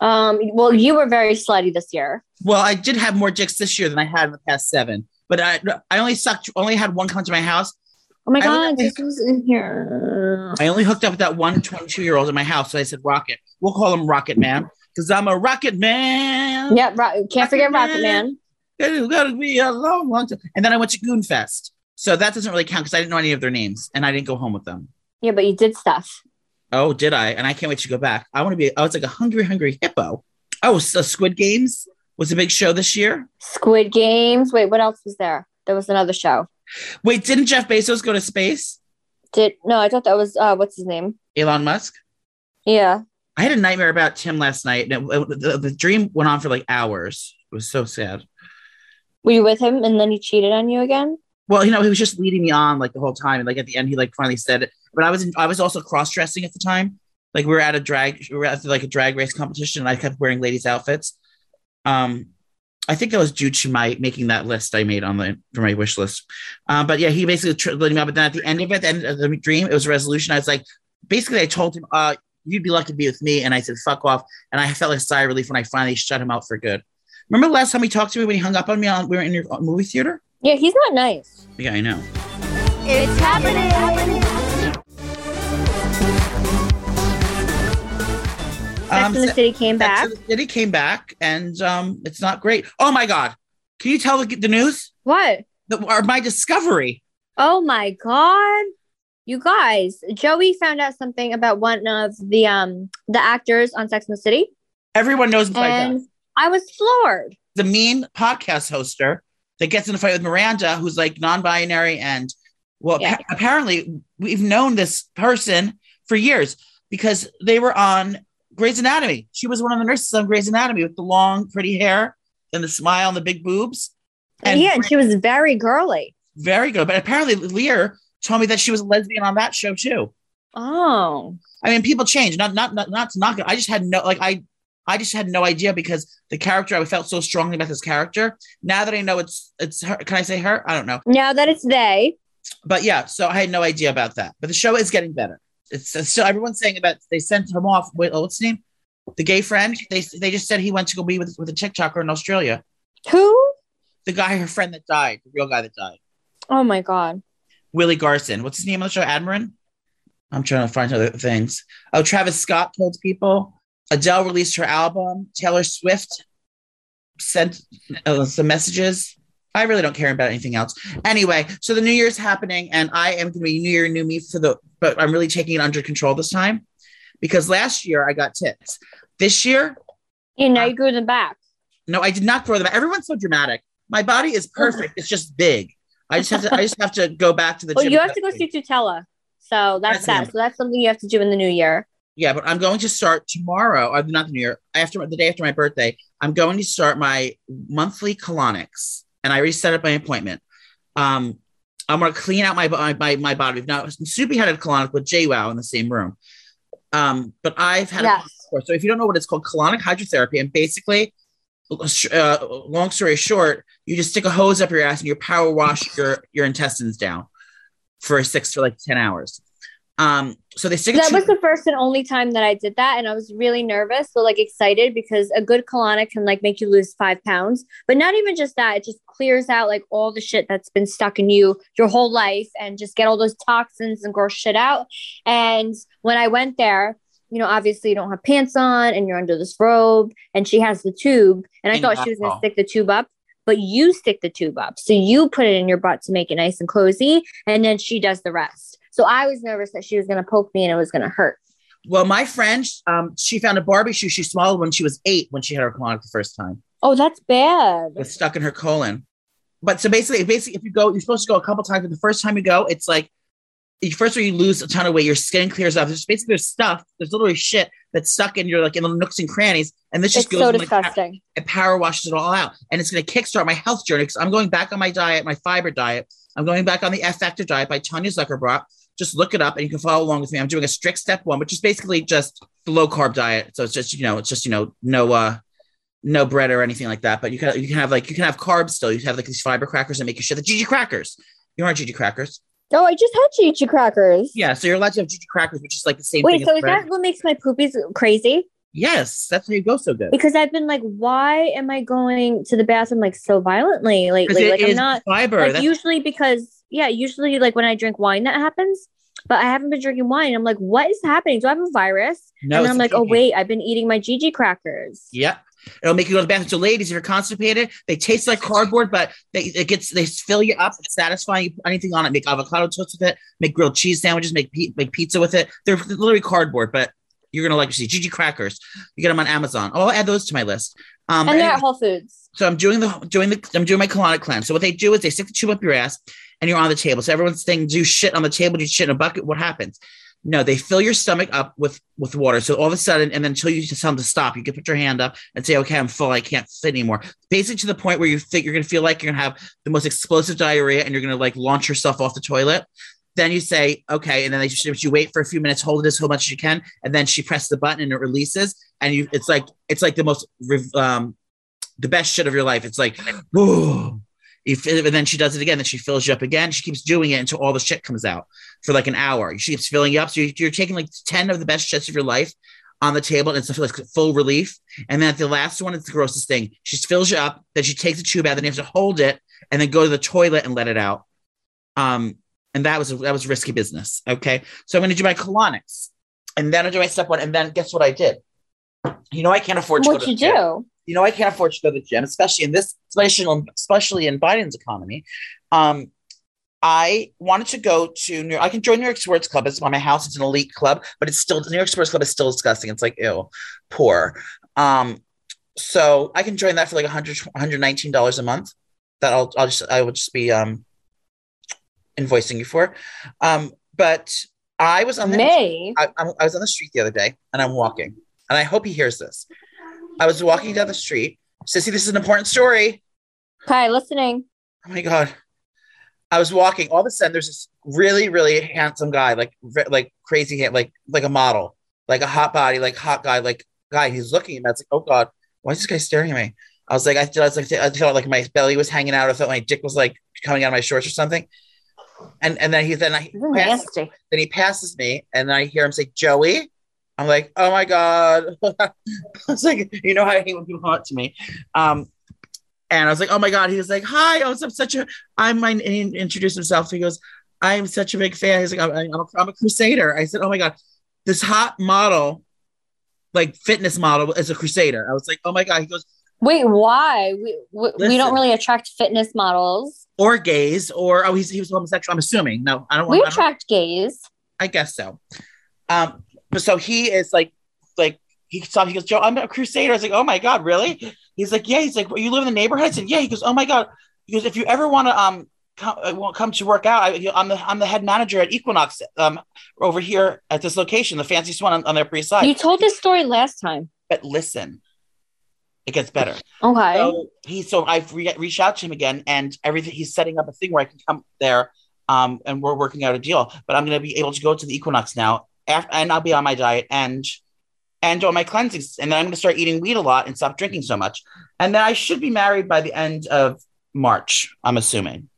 Um, well, you were very slutty this year. Well, I did have more dicks this year than I had in the past seven, but I I only sucked. Only had one come to my house. Oh my god, only- this was in here. I only hooked up with that one 22 year old in my house. So I said Rocket. We'll call him Rocket Man because I'm a Rocket Man. Yeah, Ro- can't forget Rocket Man. It's gonna be a long, long time. And then I went to Goonfest. So that doesn't really count because I didn't know any of their names and I didn't go home with them. Yeah, but you did stuff. Oh, did I? And I can't wait to go back. I want to be. I was like a hungry, hungry hippo. Oh, so Squid Games was a big show this year. Squid Games. Wait, what else was there? There was another show. Wait, didn't Jeff Bezos go to space? Did no? I thought that was uh, what's his name? Elon Musk. Yeah. I had a nightmare about Tim last night. and it- it- the, the dream went on for like hours. It was so sad. Were you with him and then he cheated on you again? Well, you know, he was just leading me on like the whole time, and like at the end, he like finally said it. But I was in, I was also cross dressing at the time. Like we were at a drag, we were at like a drag race competition, and I kept wearing ladies' outfits. Um, I think that was due to my making that list I made on the for my wish list. Um, but yeah, he basically tr- me up. But then at the end of it, the end of the dream, it was a resolution. I was like, basically, I told him, uh, "You'd be lucky to be with me," and I said, "Fuck off." And I felt a sigh of relief when I finally shut him out for good. Remember the last time he talked to me when he hung up on me on we were in your movie theater? Yeah, he's not nice. Yeah, I know. It's happening. Sex Um, and the City came Sex back. the City came back, and um, it's not great. Oh my god! Can you tell the, the news? What? The, or my discovery. Oh my god. You guys, Joey found out something about one of the um the actors on Sex and the City. Everyone knows besides And us. I was floored. the mean podcast hoster that gets in a fight with Miranda, who's like non-binary, and well, Yeah. appa- apparently we've known this person for years because they were on Grey's Anatomy. She was one of the nurses on Grey's Anatomy with the long, pretty hair and the smile and the big boobs. And yeah, and she was very girly. very good. But apparently, Lear told me that she was a lesbian on that show too. Oh. I mean, people change. Not not not not to knock it. I just had no like I I just had no idea because the character I felt so strongly about this character. Now that I know it's it's her, can I say her? I don't know. Now that it's they, But yeah, so I had no idea about that. But the show is getting better. It's, it's still everyone's saying about they sent him off. Wait, oh, what's his name? The gay friend. They they just said he went to go be with with a TikToker in Australia. who? The guy, her friend that died, the real guy that died, Oh my god. Willie Garson. What's his name on the show? Admiran. I'm trying to find other things. Oh, Travis Scott told people. Adele released her album. Taylor Swift sent uh, some messages. I really don't care about anything else. Anyway, so the New Year's happening, and I am going to be New Year, New Me for the, but I'm really taking it under control this time because last year I got tits. This year, You know, you grew them back. no, I did not grow them. Back. Everyone's so dramatic. My body is perfect. It's just big. I just have to. I just have to go back to the. Well, you have to go see Tutela. So That's that's that. So that's something you have to do in the new year. Yeah, but I'm going to start tomorrow. I'm not the new year. After the day after my birthday, I'm going to start my monthly colonics, and I reset up my appointment. Um, I'm gonna clean out my my my, body. Now, Soupy had a colonic with JWoww in the same room. Um, but I've had Yes. a before. So if you don't know what it's called, colonic hydrotherapy, and basically, uh, long story short, you just stick a hose up your ass and you power wash your your intestines down for six to like ten hours. Um, so they stick. That was the first and only time that I did that, and I was really nervous, but like excited because a good colonic can like make you lose five pounds. But not even just that; it just clears out like all the shit that's been stuck in you your whole life, and just get all those toxins and gross shit out. And when I went there, you know, obviously you don't have pants on, and you're under this robe, and she has the tube, and I And thought she was gonna stick the tube up. But you stick the tube up. So you put it in your butt to make it nice and cozy. And then she does the rest. So I was nervous that she was going to poke me and it was going to hurt. well, my friend, um, she found a Barbie shoe she swallowed when she was eight when she had her colonic the first time. Oh, that's bad. It's stuck in her colon. But so basically, basically, if you go, you're supposed to go a couple times. But the first time you go, it's like you- first of all, you lose a ton of weight. Your skin clears up. There's basically there's stuff. There's literally shit that's stuck in your like in the nooks and crannies, and this just It's goes so in, like, disgusting. it power washes it all out. And it's going to kickstart my health journey because I'm going back on my diet, my fiber diet. I'm going back on the F Factor diet by Tanya Zuckerbrot. Just look it up and you can follow along with me. I'm doing a strict step one, which is basically just the low carb diet. So it's just, you know, it's just, you know, no, uh, no bread or anything like that. But you can, you can have like, you can have carbs still. You can have like these fiber crackers and make your shit. The Gigi crackers. You aren't Gigi crackers. Oh, I just had Chichi crackers. Yeah. So you're allowed to have Gigi crackers, which is like the same Wait, so is bread. that what makes my poopies crazy? Yes. That's how you go so good. Because I've been like, why am I going to the bathroom like so violently lately? it Like I'm not fiber. like usually because yeah, usually like when I drink wine that happens. But I haven't been drinking wine. I'm like, what is happening? Do I have a virus? no, and I'm like, oh wait, I've been eating my Gigi crackers. Yep. It'll make you go to the bathroom. So, ladies, if you're constipated, they taste like cardboard, but they it gets they fill you up. It's satisfying. You put anything on it. Make avocado toast with it. Make grilled cheese sandwiches. Make make pizza with it. They're literally cardboard, but you're gonna like to see Gigi crackers. You get them on Amazon. Oh, I'll add those to my list. Um, and they're at Whole Foods. so I'm doing the doing the I'm doing my colonic cleanse. So what they do is they stick the tube up your ass, and you're on the table. So everyone's saying do shit on the table, do shit in a bucket. What happens? No, they fill your stomach up with with water. So all of a sudden, and then until you tell them to stop, you can put your hand up and say, "Okay, I'm full. I can't fit anymore." Basically, to the point where you think you're gonna feel like you're gonna have the most explosive diarrhea, and you're gonna like launch yourself off the toilet. Then you say, "Okay," and then they you wait for a few minutes, hold it as much as you can, and then she presses the button and it releases, and you it's like it's like the most um the best shit of your life. It's like, whoa. And then she does it again. Then she fills you up again. She keeps doing it until all the shit comes out for like an hour. She keeps filling you up. So you're, you're taking like 10 of the best shits of your life on the table and it's like full relief. And then at the last one, it's the grossest thing. She fills you up, then she takes the tube out, then you have to hold it and then go to the toilet and let it out. Um, and that was that was risky business. Okay. So I'm gonna do my colonics and then I do my step one. And then guess what I did? You know, I can't afford to go What to you the gym do? you know, I can't afford to go to the gym, especially in this, especially especially in Biden's economy. Um, I wanted to go to New. I can join New York Sports Club. It's by my house. It's an elite club, but it's still New York Sports Club is still disgusting. It's like ew, poor. Um, so I can join that for like 100 119 dollars a month. That I'll I'll just I will just be um invoicing you for. Um, but I was on the May. I, I'm- was on the street the other day and I'm walking, and I hope he hears this. I was walking down the street. Sissy, this is an important story. Hi, listening. Oh my god. I was walking. All of a sudden, there's this really, really handsome guy, like, like crazy, hand- like, like a model, like a hot body, like hot guy, like guy. He's looking at me. I was like, oh god, why is this guy staring at me? I was like, I, I was like, I felt like my belly was hanging out. I felt my dick was like coming out of my shorts or something. And and then he then I This passed- nasty. then he passes me and I hear him say, Joey. I'm like, oh my God. I was like, you know how I hate when people come up to me. Um, and I was like, oh my God. He was like, hi, I was I'm such a, I'm my, and he introduced himself. He goes, I'm such a big fan. He's like, I'm, I'm, a, I'm a crusader. I said, oh my God, this hot model, like fitness model is a crusader. I was like, oh my God. He goes, Wait, why? We, we, we don't really attract fitness models. Or gays, or, oh, he's, he was homosexual. I'm assuming. No, I don't We want, I don't- attract gays. I guess so. Um, but so he is like, like he saw, he goes, Joe, I'm a crusader. I was like, oh my god, really? He's like, yeah. He's like, well, you live in the neighborhood. I said, yeah. He goes, oh my god. He goes, if you ever want to um come, uh, come to work out, I, I'm the I'm the head manager at Equinox um over here at this location, the fanciest one on, on the Upper East Side. You told this story last time. but listen, it gets better. Okay. So he, so I've re- reached out to him again, and everything. He's setting up a thing where I can come there Um, and we're working out a deal. But I'm going to be able to go to the Equinox now, and I'll be on my diet and and on my cleansings, and then I'm going to start eating weed a lot and stop drinking so much. And then I should be married by the end of March. I'm assuming.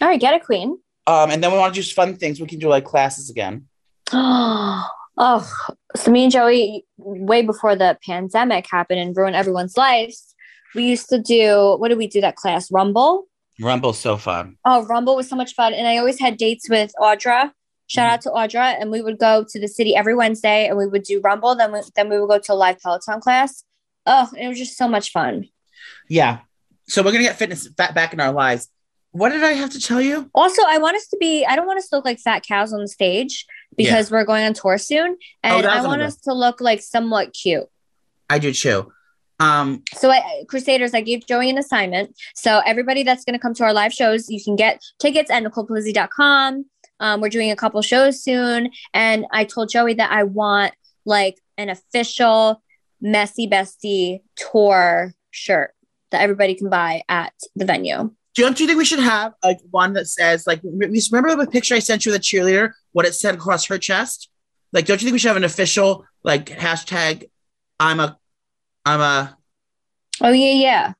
All right, get a queen. Um, and then we want to do fun things. We can do like classes again. oh, so me and Joey, way before the pandemic happened and ruined everyone's lives, we used to do what did we do that class? Rumble. Rumble so fun. Oh, Rumble was so much fun. And I always had dates with Audra. Shout mm-hmm. out to Audra. And we would go to the city every Wednesday and we would do Rumble. Then we, then we would go to a live Peloton class. Oh, it was just so much fun. Yeah. So we're gonna get fitness back back in our lives. What did I have to tell you? Also, I want us to be, I don't want us to look like fat cows on the stage because we're going on tour soon. And that's I want us to look like somewhat cute. I do too. Um, So, I, Crusaders, I gave Joey an assignment. So, everybody that's going to come to our live shows, you can get tickets at NicolePolizzi.com. Um, we're doing a couple shows soon. And I told Joey that I want like an official Messy Bestie tour shirt that everybody can buy at the venue. Don't you think we should have like one that says like remember the picture I sent you of the cheerleader? What it said across her chest? Like, don't you think we should have an official like hashtag? I'm a, I'm a. Oh, yeah, yeah.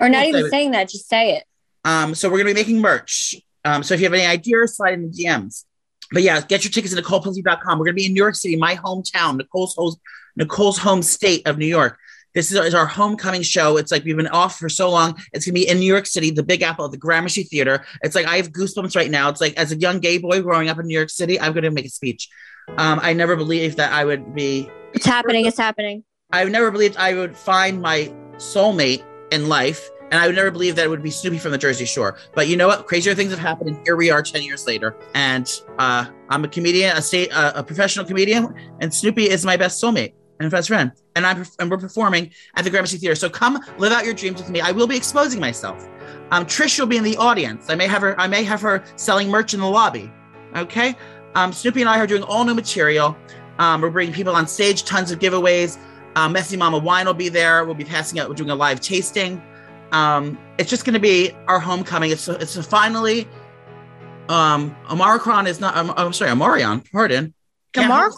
Or not even saying that, just say it. Um, so we're gonna be making merch. Um, so if you have any ideas, slide in the DMs. But yeah, get your tickets at NicolePolizzi.com. We're gonna be in New York City, my hometown, Nicole's home, Nicole's home state of New York. This is, is our homecoming show. It's like we've been off for so long. It's gonna be in New York City, the Big Apple the Gramercy Theater. It's like I have goosebumps right now. It's like as a young gay boy growing up in New York City, I'm gonna make a speech. Um, I never believed that I would be It's happening. It's happening. I never believed I would find my soulmate in life, and I would never believe that it would be Snooki from the Jersey Shore. But you know what? Crazier things have happened, and here we are, ten years later. And uh, I'm a comedian, a state, uh, a professional comedian, and Snooki is my best soulmate and best friend. And I'm and we're performing at the Gramercy Theater. So come live out your dreams with me. I will be exposing myself. Um, Trish will be in the audience. I may have her. I may have her selling merch in the lobby. Okay. Um, Snooki and I are doing all new material. Um, we're bringing people on stage, tons of giveaways. Uh, Messy Mama Wine will be there. We'll be passing out. We're doing a live tasting. Um, it's just going to be our homecoming. It's it's finally. Um, Omicron is not. Um, I'm sorry, Omarion. Pardon. Can't hold-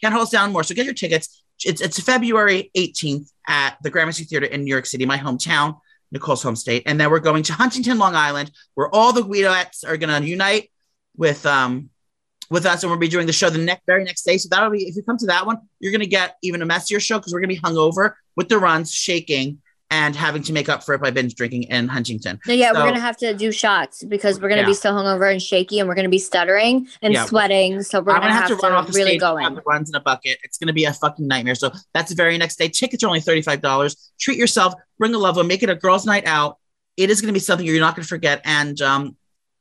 can't hold us down more. So get your tickets. It's it's February 18th at the Gramercy Theater in New York City, my hometown, Nicole's home state. And then we're going to Huntington, Long Island, where all the Guidettes are going to unite with um with us, and we'll be doing the show the next very next day. So that'll be if you come to that one, you're going to get even a messier show because we're going to be hungover with the runs, shaking, and having to make up for it by binge drinking in Huntington. No, yeah, So- we're gonna have to do shots because we're gonna Yeah. be so hungover and shaky, and we're gonna be stuttering and Yeah. sweating. So we're I'm gonna, have, to, run off the really stage go and have the runs in a bucket. It's going to be a fucking nightmare. So that's the very next day. Tickets are only thirty-five dollars. Treat yourself. Bring a loved one. Make it a girls' night out. It is going to be something you're not going to forget. And um,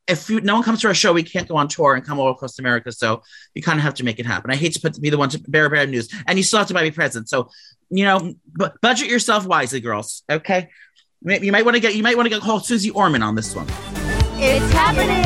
if you, no one comes to our show, we can't go on tour and come all across America. So you kind of have to make it happen. I hate to put be the one to bear bad news, and you still have to buy me presents. So you know, bu- budget yourself wisely, girls. Okay. You you might want to get you might want to get call Susie Orman on this one. It's happening.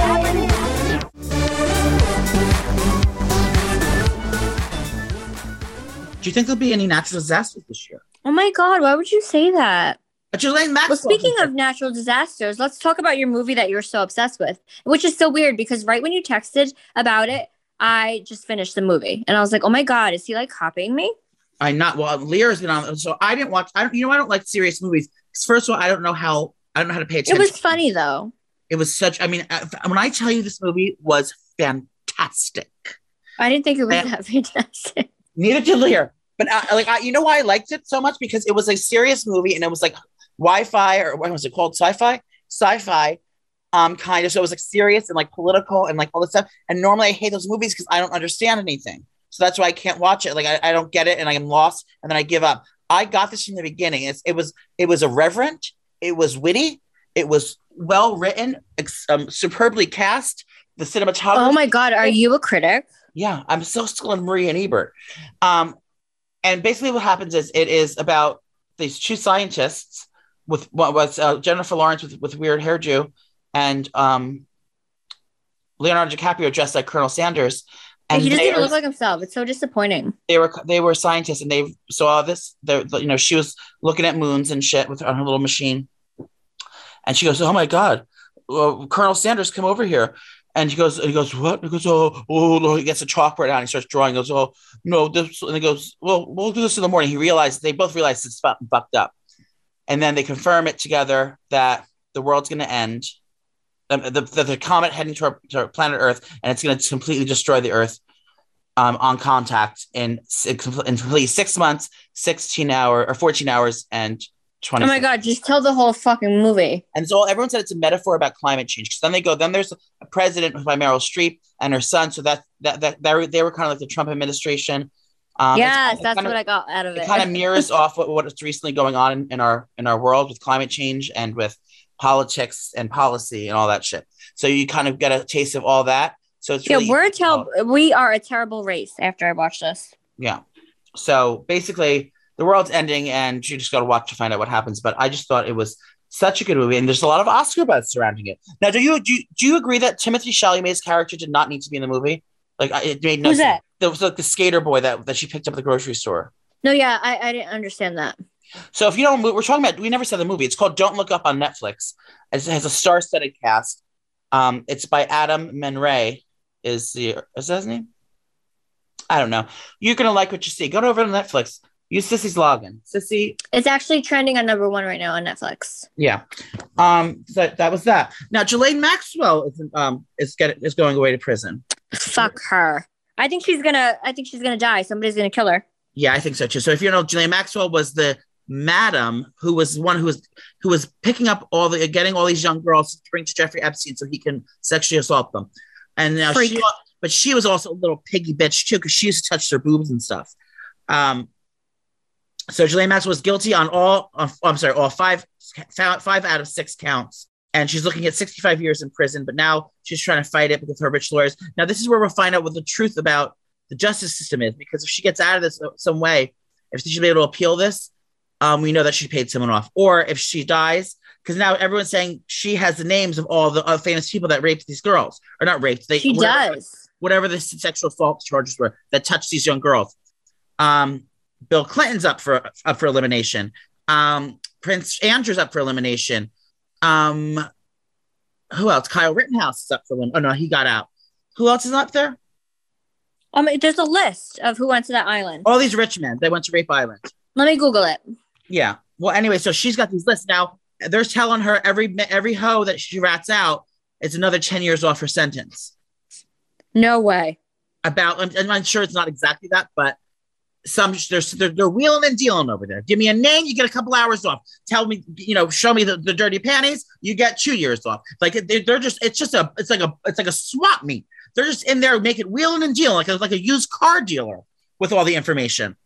Do you think there'll be any natural disasters this year? Oh my god, why would you say that? But Ghislaine Well, speaking of natural disasters, let's talk about your movie that you're so obsessed with, which is so weird because right when you texted about it, I just finished the movie and I was like, oh my god, is he like copying me? I not well. Leah's been on, so I didn't watch. I don't. You know, I don't like serious movies. First of all, I don't know how. I don't know how to pay attention. It was funny though. It was such. I mean, uh, when I tell you this movie was fantastic. I didn't think it was Yeah. that fantastic. Neither did Lear. But uh, like, I, you know why I liked it so much because it was a serious movie and it was like Wi-Fi or what was it called? Sci-fi, sci-fi, um, kind of. So it was like serious and like political and like all this stuff. And normally I hate those movies because I don't understand anything. So that's why I can't watch it. Like I, I don't get it and I am lost and then I give up. I got this from the beginning. It's, it was it was irreverent. It was witty. It was well written, um, superbly cast. The cinematography. Oh my god, are you a critic? Yeah, I'm so still on Marie and Ebert. Um, and basically, what happens is it is about these two scientists with what was uh, Jennifer Lawrence with, with weird hairdo and um, Leonardo DiCaprio dressed like Colonel Sanders. And he doesn't even look like himself. It's so disappointing. they were they were scientists and they saw this. They're, you know, she was looking at moons and shit with on her little machine, and she goes, "Oh my god, uh, Colonel Sanders, come over here. And he goes, and he goes, what? He goes, oh, oh. He gets a chalkboard out and he starts drawing. He goes, oh, no, this. And he goes, well, we'll do this in the morning. He realized, they both realized it's fucked up. And then they confirm it together that the world's going to end. Um, the, the, the comet heading toward, toward planet Earth, and it's going to completely destroy the Earth um, on contact in, in completely six months, 16 hour or 14 hours and 20. Oh my god, just tell the whole fucking movie. And so everyone said it's a metaphor about climate change. Because then they go, then there's a president by Meryl Streep and her son. So that that that, that they were kind of like the Trump administration. Um, yes, it's- that's kind what of, I got out of it. it kind of mirrors off what, what is recently going on in, in our in our world with climate change and with politics and policy and all that shit. So you kind of get a taste of all that. So it's yeah, really we're ter- we are a terrible race after I watched this. yeah. So basically, the world's ending, and you just got to watch to find out what happens. But I just thought it was such a good movie, and there's a lot of Oscar buzz surrounding it. Now, do you do you, do you agree that Timothée Chalamet's character did not need to be in the movie? Like, it made no Who's sense. that? There was like the skater boy that that she picked up at the grocery store. No, yeah, I, I didn't understand that. So if you don't, we're talking about. We never said the movie. It's called Don't Look Up on Netflix. It has a star-studded cast. Um, it's by Adam Menray. Is the is that his name? I don't know. You're gonna like what you see. Go over to Netflix. Use Sissy's login. Sissy, It's actually trending on number one right now on Netflix. yeah. Um, so that was that. Now, Ghislaine Maxwell is um is getting is going away to prison. Fuck her. I think she's gonna. I think she's gonna die. Somebody's gonna kill her. Yeah, I think so too. So if you know, Ghislaine Maxwell was the madam who was one who was who was picking up all the getting all these young girls to bring to Jeffrey Epstein so he can sexually assault them. And now Freak. she, but she was also a little piggy bitch too because she used to touch their boobs and stuff. Um, so Ghislaine Maxwell was guilty on all. On, I'm sorry, all five five out of six counts. And she's looking at 65 years in prison, but now she's trying to fight it with her rich lawyers. Now, this is where we'll find out what the truth about the justice system is, because if she gets out of this some way, if she should be able to appeal this, um, we know that she paid someone off. Or if she dies, because now everyone's saying she has the names of all the uh, famous people that raped these girls, or not raped, they She whatever, does. whatever the sexual assault charges were that touched these young girls. Um, Bill Clinton's up for up for elimination. Um, Prince Andrew's up for elimination. Um, who else? Kyle Rittenhouse is up for elimination. Oh no, he got out. Who else is up there? Um, there's a list of who went to that island. All these rich men. They went to Rape Island. Let me Google it. Yeah. Well, anyway, so she's got these lists now. They're telling her every every hoe that she rats out is another ten years off her sentence. No way. About, I'm, I'm sure it's not exactly that, but some they're, they're they're wheeling and dealing over there. Give me a name, you get a couple hours off. Tell me, you know, show me the, the dirty panties, you get two years off. Like they, they're just, it's just a, it's like a, it's like a swap meet. They're just in there making wheeling and dealing like a, like a used car dealer with all the information.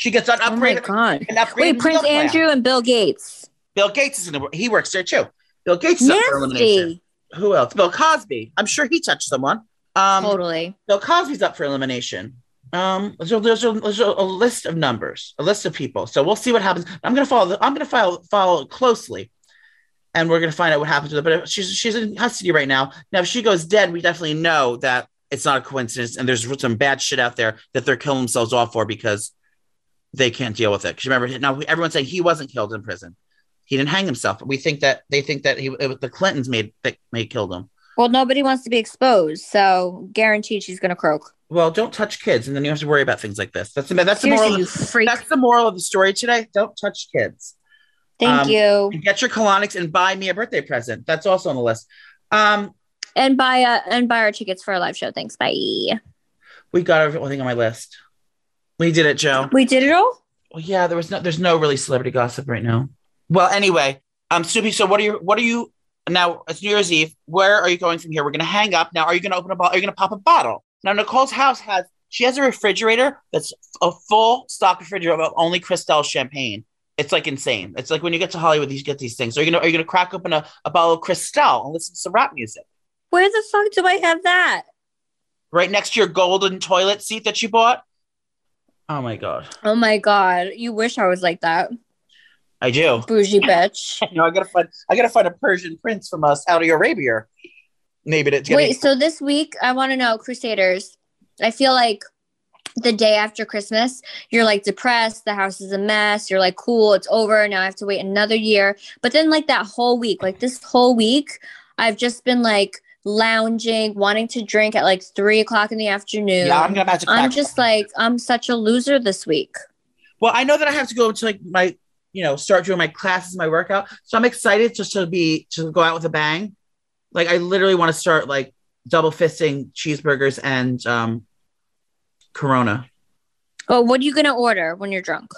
She gets an Oh my upgrade. god. an upgraded Wait, Prince. Andrew and Bill Gates. Bill Gates is in the, he works there too. Bill Gates is up for elimination. Who else? Bill Cosby. I'm sure he touched someone. Um, Totally. Bill Cosby's up for elimination. Um, so there's a, there's a, list of numbers, a list of people. So we'll see what happens. I'm gonna follow. I'm gonna follow follow closely, and we're gonna find out what happens with her. But she's she's in custody right now. Now, if she goes dead, we definitely know that it's not a coincidence, and there's some bad shit out there that they're killing themselves off for because they can't deal with it. Because remember, now everyone's saying he wasn't killed in prison. He didn't hang himself. We think that they think that he it was the Clintons made that may killed him. Well, nobody wants to be exposed, so guaranteed she's gonna croak. Well, don't touch kids, and then you have to worry about things like this. That's the that's the moral. Of the, that's the moral of the story today. Don't touch kids. Thank um, you. Get your colonics and buy me a birthday present. That's also on the list. Um, And buy uh and buy our tickets for our live show. Thanks. Bye. we got everything on my list. We did it, Joe. We did it all? Well, yeah, there was no, there's no really celebrity gossip right now. Well, anyway, um, Snooki. So, what are you? What are you now? It's New Year's Eve. Where are you going from here? We're gonna hang up. Now, are you gonna open a bottle? Are you gonna pop a bottle? Now, Nicole's house has she has a refrigerator that's a full stock refrigerator of only Cristal champagne. It's like insane. It's like when you get to Hollywood, you get these things. Are you gonna are you gonna crack open a, a bottle of Cristal and listen to some rap music Where the fuck do I have that? right next to your golden toilet seat that you bought? Oh my god, Oh my god. You wish I was like that. I do. Bougie bitch. You know, I gotta find I gotta find a Persian prince from uh, Saudi Arabia. Maybe get Wait, so this week I want to know, Crusaders. I feel like the day after Christmas, you're like depressed, the house is a mess, you're like, cool, it's over. Now I have to wait another year. But then, like that whole week, like this whole week, I've just been like lounging, wanting to drink at like three o'clock in the afternoon. Yeah, I'm gonna to. I'm just like, I'm such a loser this week. Well, I know that I have to go to like my, you know, start doing my classes, my workout. So I'm excited just to be to go out with a bang. Like I literally want to start like double fisting cheeseburgers and um Corona. Well, what are you gonna order when you're drunk?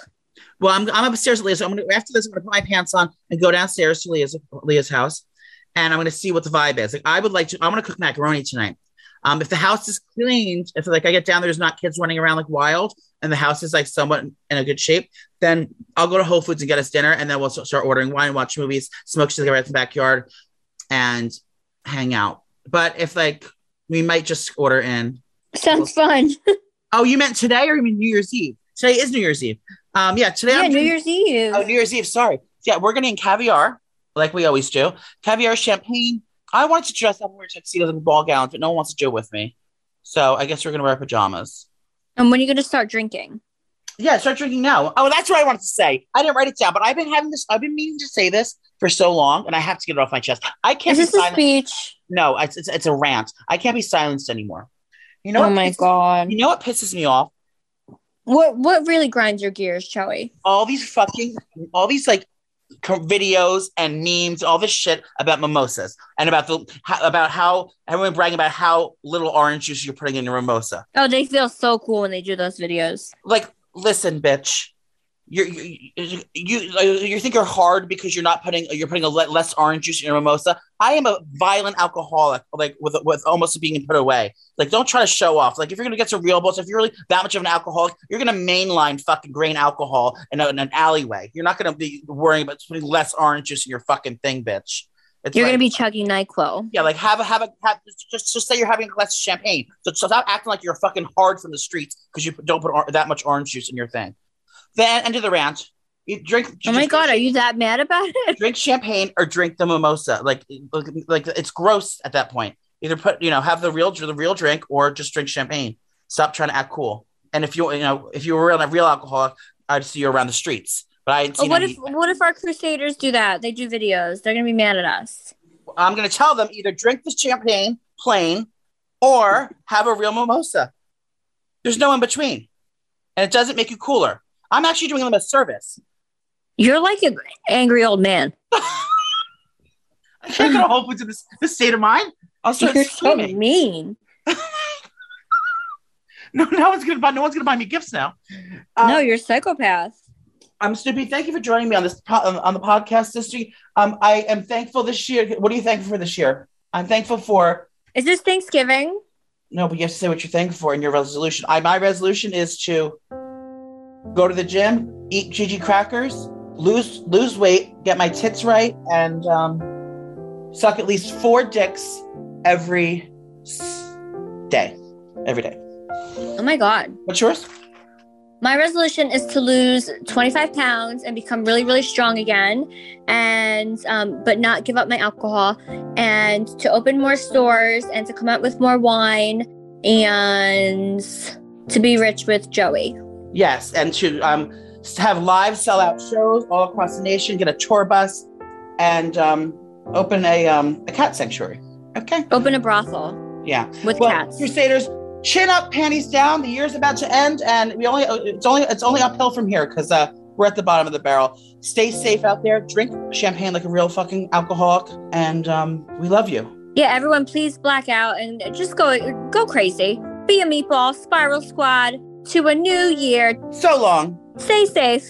Well, I'm I'm upstairs at Leah's. So I'm gonna after this, I'm gonna put my pants on and go downstairs to Leah's Leah's house, and I'm gonna see what the vibe is. Like I would like to. I want to cook macaroni tonight. Um, if the house is cleaned, if like I get down, there's not kids running around like wild, and the house is like somewhat in a good shape, then I'll go to Whole Foods and get us dinner, and then we'll start ordering wine, watch movies, smoke cigarettes in the backyard, and hang out. But if like we might just order in. Sounds fun. Oh, you meant today or you mean New Year's Eve? Today is New Year's Eve. Um, yeah, today yeah, I'm New doing- Year's Eve. Oh, New Year's Eve. Sorry. Yeah, we're getting caviar, like we always do. Caviar, champagne. I wanted to dress up and wear tuxedos and ball gowns, but no one wants to do it with me. So I guess we're gonna wear pajamas. and when are you gonna start drinking? Yeah, start drinking now. Oh, that's what I wanted to say. I didn't write it down, but I've been having this. I've been meaning to say this for so long, and I have to get it off my chest. I can't Is this a speech? No, it's, it's it's a rant. I can't be silenced anymore. You know oh what my pisses- god. You know what pisses me off? What what really grinds your gears, Joey? all these fucking all these like videos and memes all this shit about mimosas and about the how, about how everyone bragging about how little orange juice you're putting in your mimosa Oh, they feel so cool when they do those videos. like listen bitch you're, you you think you're hard because you're not putting you're putting a le- less orange juice in your mimosa. I am a violent alcoholic, like with with almost being put away. Like, don't try to show off. Like, if you're gonna get some real balls, if you're really that much of an alcoholic, you're gonna mainline fucking grain alcohol in, a, in an alleyway. You're not gonna be worrying about putting less orange juice in your fucking thing, bitch. It's You're like- gonna be chugging Nyquil. yeah, like have a have a have just just say you're having a glass of champagne. So, so stop acting like you're fucking hard from the streets because you don't put or- that much orange juice in your thing. Then end of the rant. You drink. Oh my god, are you that mad about it? drink champagne or drink the mimosa. Like like, it's gross at that point. Either put you know have the real the real drink or just drink champagne. Stop trying to act cool. And if you you know if you were a real alcoholic, I'd see you around the streets. But I Oh, what if what if our crusaders do that? They do videos. They're gonna be mad at us. I'm going to tell them either drink the champagne plain or have a real mimosa. There's no in between. And it doesn't make you cooler. I'm actually doing them a service. You're like an angry old man. I can't go to Whole Foods in this, this state of mind. I'll start You're so mean. No, no one's gonna buy. No one's gonna buy me gifts now. Um, no, you're a psychopath. I'm Snooki. Thank you for joining me on this po- um, on the podcast week. Um, I am thankful this year. What are you thankful for this year? I'm thankful for Is this Thanksgiving? No, but you have to say what you're thankful for in your resolution. I my resolution is to go to the gym, eat Gigi crackers, lose lose weight, get my tits right, and um, suck at least four dicks every day, every day. Oh my god. What's yours? My resolution is to lose 25 pounds and become really, really strong again, and um, but not give up my alcohol, and to open more stores and to come out with more wine, and to be rich with Joey. Yes, and to um, have live sellout shows all across the nation, get a tour bus, and um, open a um, a cat sanctuary. Okay. Open a brothel Yeah. with well, cats. Crusaders, chin up, panties down. The year's about to end, and we only it's only it's only uphill from here because uh, we're at the bottom of the barrel. Stay safe out there. Drink champagne like a real fucking alcoholic, and um, we love you. Yeah, everyone, please black out and just go go crazy. Be a meatball, Spiral Squad. To a new year. So long. Stay safe.